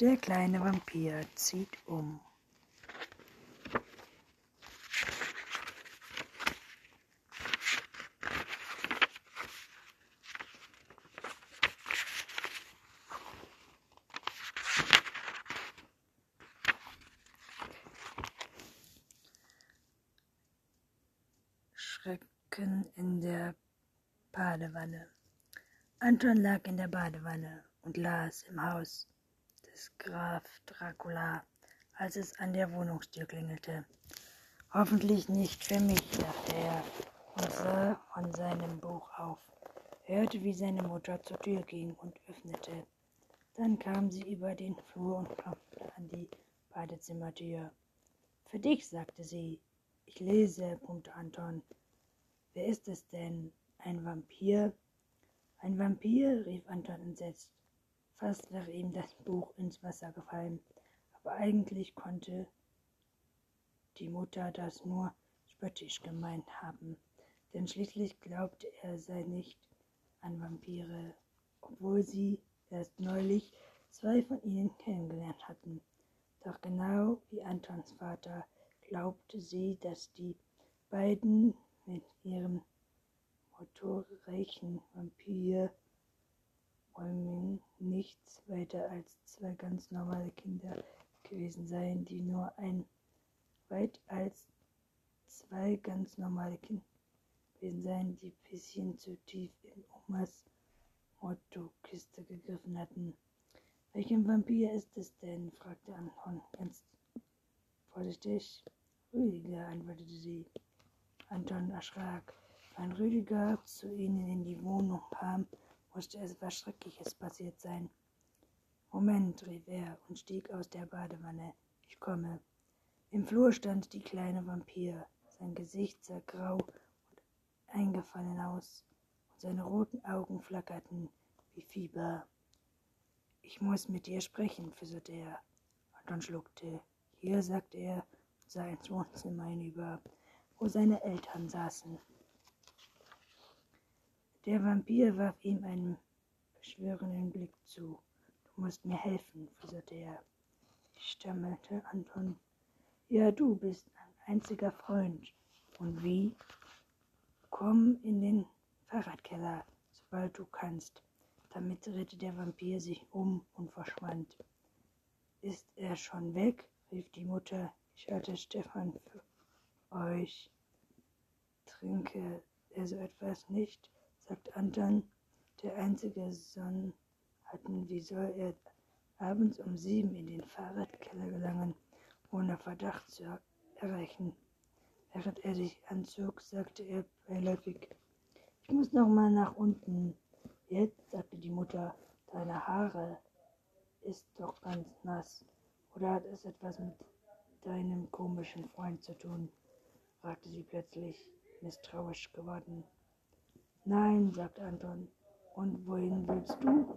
Der kleine Vampir zieht um. Schrecken in der Badewanne. Anton lag in der Badewanne und las im Haus des Graf Dracula, als es an der Wohnungstür klingelte. Hoffentlich nicht für mich, dachte er und sah von seinem Buch auf, hörte, wie seine Mutter zur Tür ging und öffnete. Dann kam sie über den Flur und klopfte an die Badezimmertür. Für dich, sagte sie. Ich lese, brummte Anton. Wer ist es denn? Ein Vampir? Ein Vampir? rief Anton entsetzt. Fast wäre ihm das Buch ins Wasser gefallen, aber eigentlich konnte die Mutter das nur spöttisch gemeint haben, denn schließlich glaubte er sei nicht an Vampire, obwohl sie erst neulich zwei von ihnen kennengelernt hatten. Doch genau wie Antons Vater glaubte sie, dass die beiden mit ihrem motorreichen Vampir Räumen nichts weiter als zwei ganz normale Kinder gewesen seien, die nur ein weit als zwei ganz normale Kinder gewesen seien, die bisschen zu tief in Omas Motto-Kiste gegriffen hatten. Welchen Vampir ist es denn? fragte Anton ganz vorsichtig. Rüdiger, antwortete sie. Anton erschrak. Wenn Rüdiger zu ihnen in die Wohnung kam, musste etwas Schreckliches passiert sein. Moment, rief er und stieg aus der Badewanne. Ich komme. Im Flur stand die kleine Vampir. Sein Gesicht sah grau und eingefallen aus, und seine roten Augen flackerten wie Fieber. Ich muss mit dir sprechen, flüsterte er. Anton schluckte. Hier, sagte er und sah ins Wohnzimmer hinüber, wo seine Eltern saßen. Der Vampir warf ihm einen beschwörenden Blick zu. Du musst mir helfen, flüsterte er. Ich stammelte Anton. Ja, du bist ein einziger Freund. Und wie? Komm in den Fahrradkeller, sobald du kannst. Damit drehte der Vampir sich um und verschwand. Ist er schon weg? rief die Mutter. Ich hatte Stefan für euch. Trinke er so etwas nicht? Sagt Anton, der einzige Sohn hatten, wie soll er abends um sieben in den Fahrradkeller gelangen, ohne Verdacht zu erreichen. Während er sich anzog, sagte er beiläufig, ich muss noch mal nach unten. Jetzt, sagte die Mutter, deine Haare ist doch ganz nass. Oder hat es etwas mit deinem komischen Freund zu tun? fragte sie plötzlich, misstrauisch geworden. Nein, sagte Anton. Und wohin willst du?